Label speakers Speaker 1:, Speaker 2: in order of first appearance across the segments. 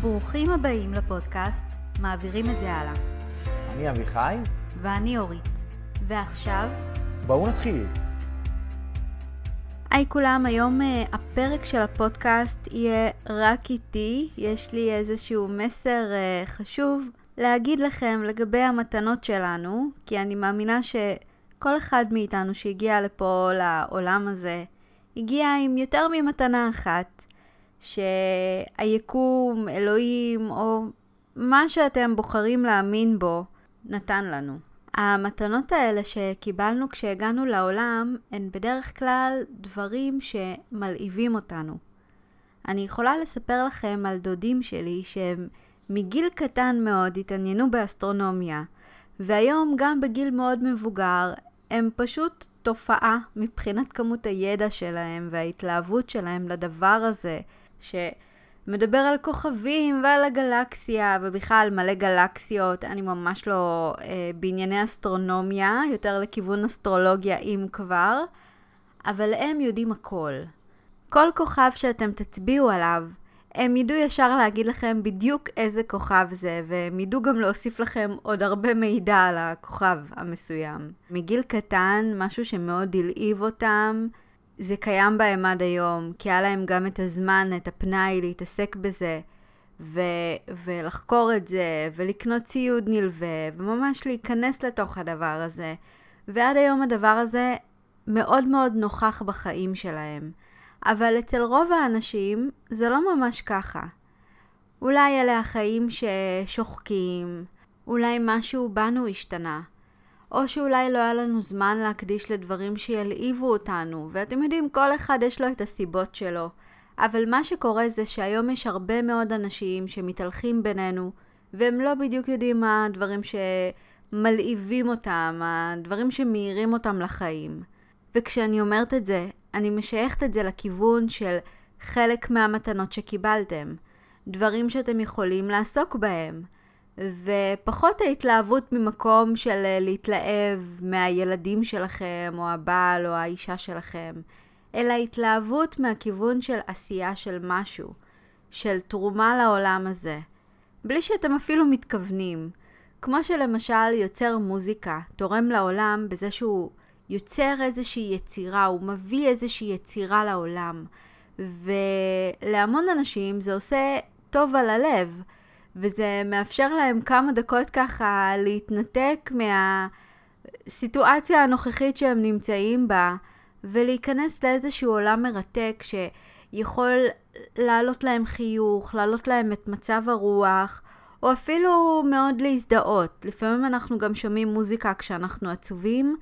Speaker 1: ברוכים הבאים לפודקאסט מעבירים את זה הלאה.
Speaker 2: אני אביחי.
Speaker 1: ואני אורית. ועכשיו...
Speaker 2: בואו נתחיל.
Speaker 1: היי כולם, היום uh, הפרק של הפודקאסט יהיה רק איתי. יש לי איזשהו מסר uh, חשוב להגיד לכם לגבי המתנות שלנו, כי אני מאמינה שכל אחד מאיתנו שהגיע לפה לעולם הזה, הגיע עם יותר ממתנה אחת, שהיקום, אלוהים, או מה שאתם בוחרים להאמין בו, נתן לנו. המתנות האלה שקיבלנו כשהגענו לעולם, הן בדרך כלל דברים שמלהיבים אותנו. אני יכולה לספר לכם על דודים שלי שהם מגיל קטן מאוד התעניינו באסטרונומיה, והיום גם בגיל מאוד מבוגר הם פשוט תופעה מבחינת כמות הידע שלהם וההתלהבות שלהם לדבר הזה, שמדבר על כוכבים ועל הגלקסיה ובכלל מלא גלקסיות. אני ממש לא אה, בענייני אסטרונומיה, יותר לכיוון אסטרולוגיה אם כבר, אבל הם יודעים הכל. כל כוכב שאתם תצביעו עליו, הם ידעו ישר להגיד לכם בדיוק איזה כוכב זה, והם ידעו גם להוסיף לכם עוד הרבה מידע על הכוכב המסוים. מגיל קטן, משהו שמאוד הלהיב אותם, זה קיים בהם עד היום, כי היה להם גם את הזמן, את הפנאי להתעסק בזה, ו- ולחקור את זה, ולקנות ציוד נלווה, וממש להיכנס לתוך הדבר הזה. ועד היום הדבר הזה מאוד מאוד נוכח בחיים שלהם. אבל אצל רוב האנשים זה לא ממש ככה. אולי אלה החיים ששוחקים, אולי משהו בנו השתנה, או שאולי לא היה לנו זמן להקדיש לדברים שילהיבו אותנו, ואתם יודעים, כל אחד יש לו את הסיבות שלו. אבל מה שקורה זה שהיום יש הרבה מאוד אנשים שמתהלכים בינינו, והם לא בדיוק יודעים מה הדברים שמלהיבים אותם, הדברים שמאירים אותם לחיים. וכשאני אומרת את זה, אני משייכת את זה לכיוון של חלק מהמתנות שקיבלתם, דברים שאתם יכולים לעסוק בהם, ופחות ההתלהבות ממקום של אה, להתלהב מהילדים שלכם, או הבעל או האישה שלכם, אלא התלהבות מהכיוון של עשייה של משהו, של תרומה לעולם הזה, בלי שאתם אפילו מתכוונים. כמו שלמשל יוצר מוזיקה תורם לעולם בזה שהוא יוצר איזושהי יצירה, הוא מביא איזושהי יצירה לעולם. ולהמון אנשים זה עושה טוב על הלב, וזה מאפשר להם כמה דקות ככה להתנתק מהסיטואציה הנוכחית שהם נמצאים בה, ולהיכנס לאיזשהו עולם מרתק שיכול להעלות להם חיוך, להעלות להם את מצב הרוח, או אפילו מאוד להזדהות. לפעמים אנחנו גם שומעים מוזיקה כשאנחנו עצובים,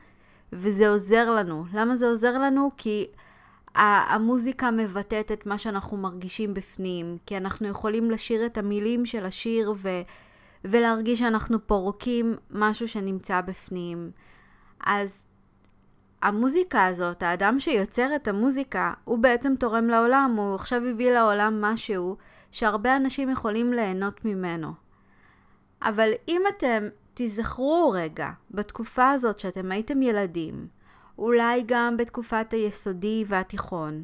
Speaker 1: וזה עוזר לנו. למה זה עוזר לנו? כי המוזיקה מבטאת את מה שאנחנו מרגישים בפנים, כי אנחנו יכולים לשיר את המילים של השיר ו... ולהרגיש שאנחנו פורקים משהו שנמצא בפנים. אז המוזיקה הזאת, האדם שיוצר את המוזיקה, הוא בעצם תורם לעולם, הוא עכשיו הביא לעולם משהו שהרבה אנשים יכולים ליהנות ממנו. אבל אם אתם תיזכרו רגע, בתקופה הזאת שאתם הייתם ילדים, אולי גם בתקופת היסודי והתיכון,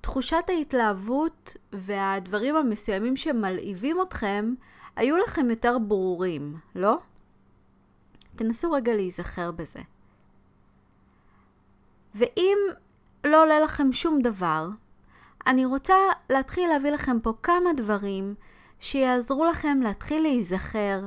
Speaker 1: תחושת ההתלהבות והדברים המסוימים שמלהיבים אתכם היו לכם יותר ברורים, לא? תנסו רגע להיזכר בזה. ואם לא עולה לכם שום דבר, אני רוצה להתחיל להביא לכם פה כמה דברים שיעזרו לכם להתחיל להיזכר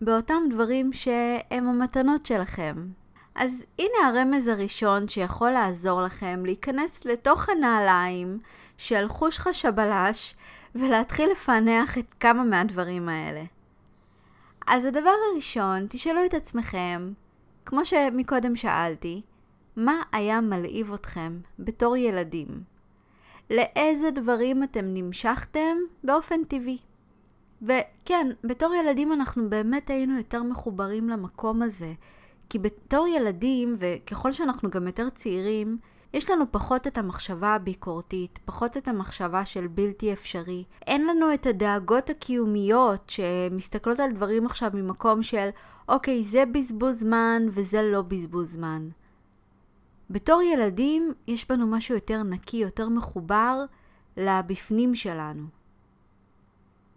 Speaker 1: באותם דברים שהם המתנות שלכם. אז הנה הרמז הראשון שיכול לעזור לכם להיכנס לתוך הנעליים של חוש חשבלש ולהתחיל לפענח את כמה מהדברים האלה. אז הדבר הראשון, תשאלו את עצמכם, כמו שמקודם שאלתי, מה היה מלהיב אתכם בתור ילדים? לאיזה דברים אתם נמשכתם באופן טבעי? וכן, בתור ילדים אנחנו באמת היינו יותר מחוברים למקום הזה. כי בתור ילדים, וככל שאנחנו גם יותר צעירים, יש לנו פחות את המחשבה הביקורתית, פחות את המחשבה של בלתי אפשרי. אין לנו את הדאגות הקיומיות שמסתכלות על דברים עכשיו ממקום של אוקיי, זה בזבוז זמן וזה לא בזבוז זמן. בתור ילדים יש בנו משהו יותר נקי, יותר מחובר לבפנים שלנו.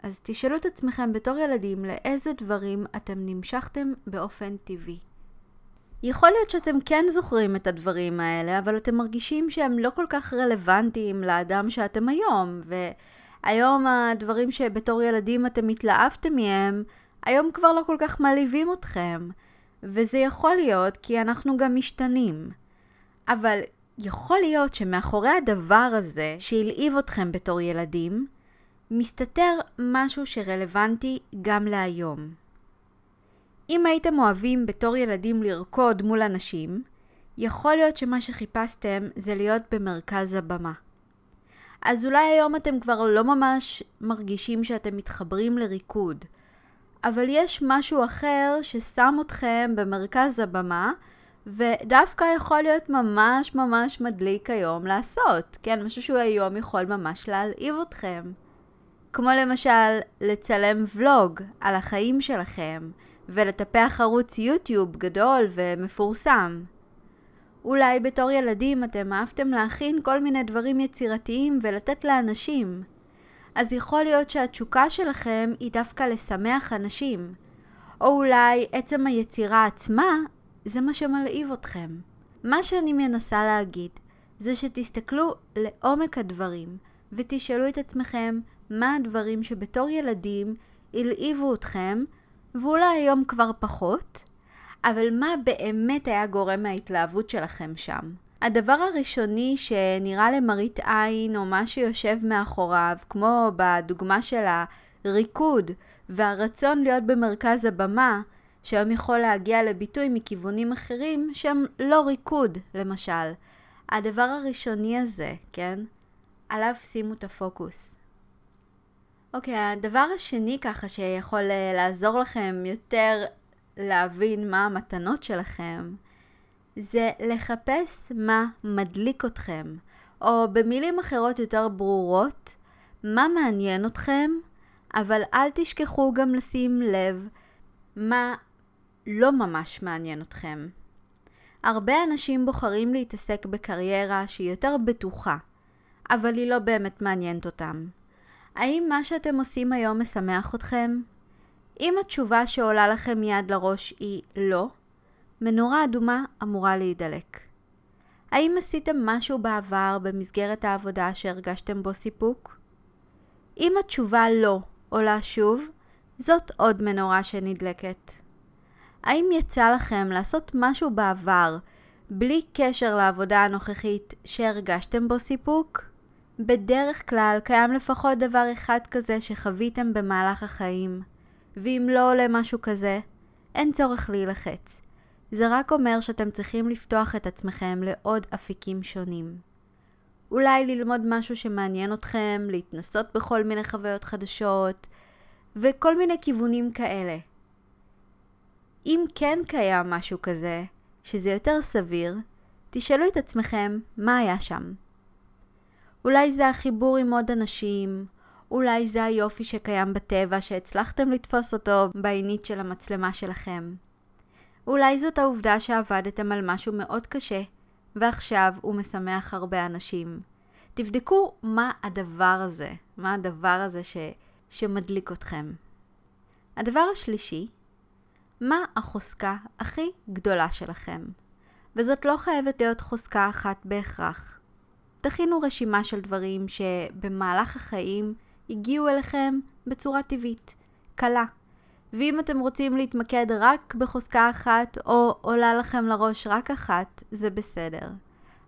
Speaker 1: אז תשאלו את עצמכם בתור ילדים לאיזה דברים אתם נמשכתם באופן טבעי. יכול להיות שאתם כן זוכרים את הדברים האלה, אבל אתם מרגישים שהם לא כל כך רלוונטיים לאדם שאתם היום, והיום הדברים שבתור ילדים אתם התלהבתם מהם, היום כבר לא כל כך מעליבים אתכם. וזה יכול להיות כי אנחנו גם משתנים. אבל יכול להיות שמאחורי הדבר הזה שהלהיב אתכם בתור ילדים, מסתתר משהו שרלוונטי גם להיום. אם הייתם אוהבים בתור ילדים לרקוד מול אנשים, יכול להיות שמה שחיפשתם זה להיות במרכז הבמה. אז אולי היום אתם כבר לא ממש מרגישים שאתם מתחברים לריקוד, אבל יש משהו אחר ששם אתכם במרכז הבמה, ודווקא יכול להיות ממש ממש מדליק היום לעשות, כן? משהו שהוא היום יכול ממש להלהיב אתכם. כמו למשל, לצלם ולוג על החיים שלכם, ולטפח ערוץ יוטיוב גדול ומפורסם. אולי בתור ילדים אתם אהבתם להכין כל מיני דברים יצירתיים ולתת לאנשים. אז יכול להיות שהתשוקה שלכם היא דווקא לשמח אנשים. או אולי עצם היצירה עצמה זה מה שמלהיב אתכם. מה שאני מנסה להגיד זה שתסתכלו לעומק הדברים ותשאלו את עצמכם מה הדברים שבתור ילדים הלהיבו אתכם ואולי היום כבר פחות, אבל מה באמת היה גורם ההתלהבות שלכם שם? הדבר הראשוני שנראה למראית עין או מה שיושב מאחוריו, כמו בדוגמה של הריקוד והרצון להיות במרכז הבמה, שהיום יכול להגיע לביטוי מכיוונים אחרים שהם לא ריקוד, למשל. הדבר הראשוני הזה, כן? עליו שימו את הפוקוס. אוקיי, okay, הדבר השני ככה שיכול אה, לעזור לכם יותר להבין מה המתנות שלכם, זה לחפש מה מדליק אתכם, או במילים אחרות יותר ברורות, מה מעניין אתכם, אבל אל תשכחו גם לשים לב מה לא ממש מעניין אתכם. הרבה אנשים בוחרים להתעסק בקריירה שהיא יותר בטוחה, אבל היא לא באמת מעניינת אותם. האם מה שאתם עושים היום משמח אתכם? אם התשובה שעולה לכם מיד לראש היא לא, מנורה אדומה אמורה להידלק. האם עשיתם משהו בעבר במסגרת העבודה שהרגשתם בו סיפוק? אם התשובה לא עולה שוב, זאת עוד מנורה שנדלקת. האם יצא לכם לעשות משהו בעבר בלי קשר לעבודה הנוכחית שהרגשתם בו סיפוק? בדרך כלל קיים לפחות דבר אחד כזה שחוויתם במהלך החיים, ואם לא עולה משהו כזה, אין צורך להילחץ. זה רק אומר שאתם צריכים לפתוח את עצמכם לעוד אפיקים שונים. אולי ללמוד משהו שמעניין אתכם, להתנסות בכל מיני חוויות חדשות, וכל מיני כיוונים כאלה. אם כן קיים משהו כזה, שזה יותר סביר, תשאלו את עצמכם מה היה שם. אולי זה החיבור עם עוד אנשים, אולי זה היופי שקיים בטבע שהצלחתם לתפוס אותו בעינית של המצלמה שלכם. אולי זאת העובדה שעבדתם על משהו מאוד קשה, ועכשיו הוא משמח הרבה אנשים. תבדקו מה הדבר הזה, מה הדבר הזה ש... שמדליק אתכם. הדבר השלישי, מה החוזקה הכי גדולה שלכם? וזאת לא חייבת להיות חוזקה אחת בהכרח. תכינו רשימה של דברים שבמהלך החיים הגיעו אליכם בצורה טבעית, קלה. ואם אתם רוצים להתמקד רק בחוזקה אחת, או עולה לכם לראש רק אחת, זה בסדר.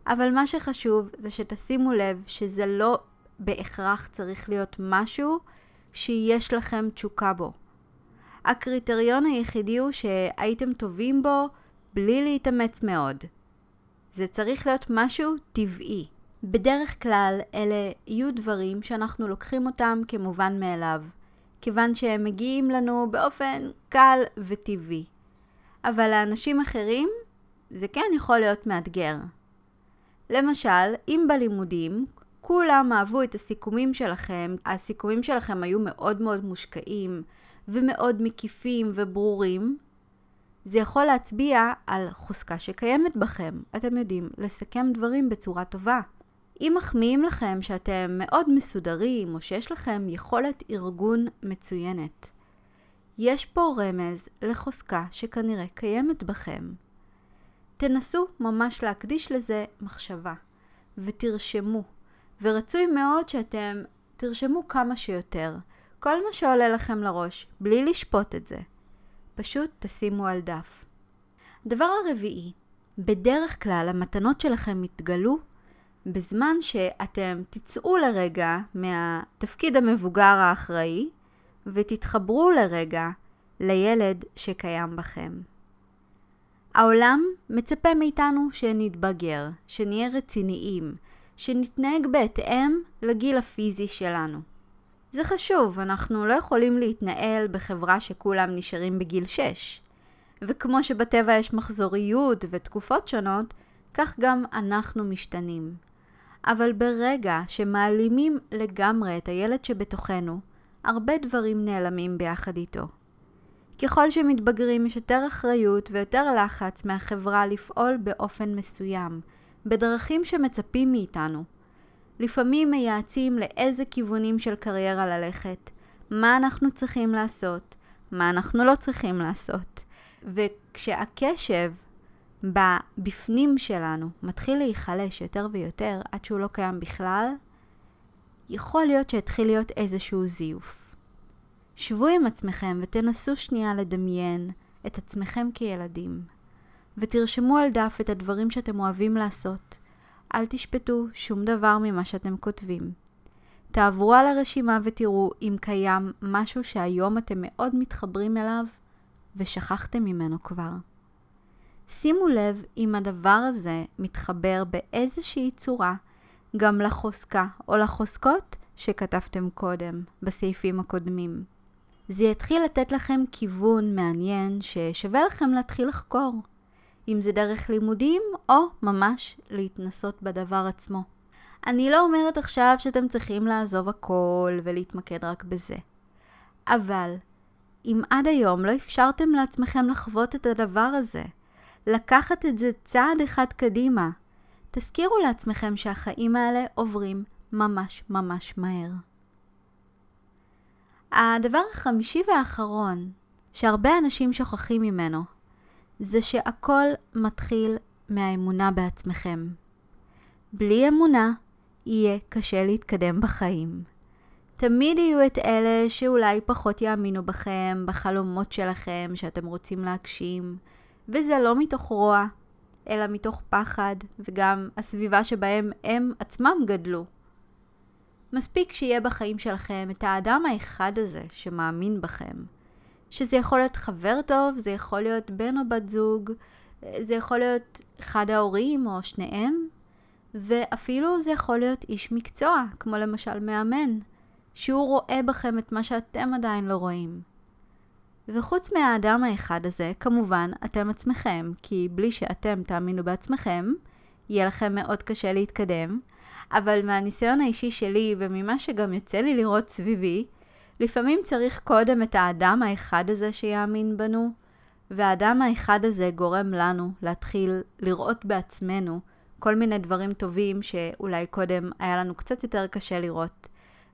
Speaker 1: אבל מה שחשוב זה שתשימו לב שזה לא בהכרח צריך להיות משהו שיש לכם תשוקה בו. הקריטריון היחידי הוא שהייתם טובים בו בלי להתאמץ מאוד. זה צריך להיות משהו טבעי. בדרך כלל אלה יהיו דברים שאנחנו לוקחים אותם כמובן מאליו, כיוון שהם מגיעים לנו באופן קל וטבעי. אבל לאנשים אחרים זה כן יכול להיות מאתגר. למשל, אם בלימודים כולם אהבו את הסיכומים שלכם, הסיכומים שלכם היו מאוד מאוד מושקעים ומאוד מקיפים וברורים, זה יכול להצביע על חוזקה שקיימת בכם. אתם יודעים, לסכם דברים בצורה טובה. אם מחמיאים לכם שאתם מאוד מסודרים או שיש לכם יכולת ארגון מצוינת, יש פה רמז לחוזקה שכנראה קיימת בכם. תנסו ממש להקדיש לזה מחשבה ותרשמו, ורצוי מאוד שאתם תרשמו כמה שיותר, כל מה שעולה לכם לראש, בלי לשפוט את זה. פשוט תשימו על דף. הדבר הרביעי, בדרך כלל המתנות שלכם יתגלו בזמן שאתם תצאו לרגע מהתפקיד המבוגר האחראי ותתחברו לרגע לילד שקיים בכם. העולם מצפה מאיתנו שנתבגר, שנהיה רציניים, שנתנהג בהתאם לגיל הפיזי שלנו. זה חשוב, אנחנו לא יכולים להתנהל בחברה שכולם נשארים בגיל 6. וכמו שבטבע יש מחזוריות ותקופות שונות, כך גם אנחנו משתנים. אבל ברגע שמעלימים לגמרי את הילד שבתוכנו, הרבה דברים נעלמים ביחד איתו. ככל שמתבגרים יש יותר אחריות ויותר לחץ מהחברה לפעול באופן מסוים, בדרכים שמצפים מאיתנו. לפעמים מייעצים לאיזה כיוונים של קריירה ללכת, מה אנחנו צריכים לעשות, מה אנחנו לא צריכים לעשות. וכשהקשב בבפנים שלנו מתחיל להיחלש יותר ויותר עד שהוא לא קיים בכלל, יכול להיות שהתחיל להיות איזשהו זיוף. שבו עם עצמכם ותנסו שנייה לדמיין את עצמכם כילדים, ותרשמו על דף את הדברים שאתם אוהבים לעשות. אל תשפטו שום דבר ממה שאתם כותבים. תעברו על הרשימה ותראו אם קיים משהו שהיום אתם מאוד מתחברים אליו ושכחתם ממנו כבר. שימו לב אם הדבר הזה מתחבר באיזושהי צורה גם לחוזקה או לחוזקות שכתבתם קודם, בסעיפים הקודמים. זה יתחיל לתת לכם כיוון מעניין ששווה לכם להתחיל לחקור, אם זה דרך לימודים או ממש להתנסות בדבר עצמו. אני לא אומרת עכשיו שאתם צריכים לעזוב הכל ולהתמקד רק בזה. אבל אם עד היום לא אפשרתם לעצמכם לחוות את הדבר הזה, לקחת את זה צעד אחד קדימה, תזכירו לעצמכם שהחיים האלה עוברים ממש ממש מהר. הדבר החמישי והאחרון, שהרבה אנשים שוכחים ממנו, זה שהכל מתחיל מהאמונה בעצמכם. בלי אמונה, יהיה קשה להתקדם בחיים. תמיד יהיו את אלה שאולי פחות יאמינו בכם, בחלומות שלכם שאתם רוצים להגשים, וזה לא מתוך רוע, אלא מתוך פחד, וגם הסביבה שבהם הם עצמם גדלו. מספיק שיהיה בחיים שלכם את האדם האחד הזה שמאמין בכם. שזה יכול להיות חבר טוב, זה יכול להיות בן או בת זוג, זה יכול להיות אחד ההורים או שניהם, ואפילו זה יכול להיות איש מקצוע, כמו למשל מאמן, שהוא רואה בכם את מה שאתם עדיין לא רואים. וחוץ מהאדם האחד הזה, כמובן, אתם עצמכם, כי בלי שאתם תאמינו בעצמכם, יהיה לכם מאוד קשה להתקדם, אבל מהניסיון האישי שלי וממה שגם יוצא לי לראות סביבי, לפעמים צריך קודם את האדם האחד הזה שיאמין בנו, והאדם האחד הזה גורם לנו להתחיל לראות בעצמנו כל מיני דברים טובים שאולי קודם היה לנו קצת יותר קשה לראות,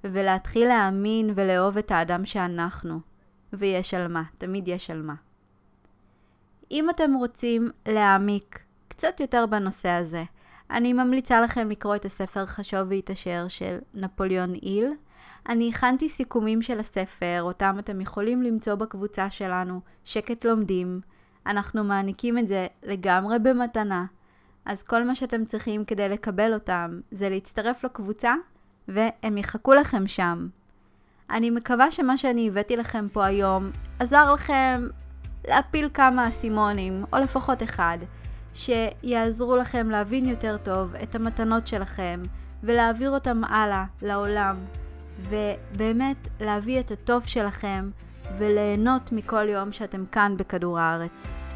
Speaker 1: ולהתחיל להאמין ולאהוב את האדם שאנחנו. ויש על מה, תמיד יש על מה. אם אתם רוצים להעמיק קצת יותר בנושא הזה, אני ממליצה לכם לקרוא את הספר חשוב והתעשר של נפוליאון איל. אני הכנתי סיכומים של הספר, אותם אתם יכולים למצוא בקבוצה שלנו, שקט לומדים. אנחנו מעניקים את זה לגמרי במתנה, אז כל מה שאתם צריכים כדי לקבל אותם זה להצטרף לקבוצה, והם יחכו לכם שם. אני מקווה שמה שאני הבאתי לכם פה היום עזר לכם להפיל כמה אסימונים, או לפחות אחד, שיעזרו לכם להבין יותר טוב את המתנות שלכם ולהעביר אותם הלאה לעולם, ובאמת להביא את הטוב שלכם וליהנות מכל יום שאתם כאן בכדור הארץ.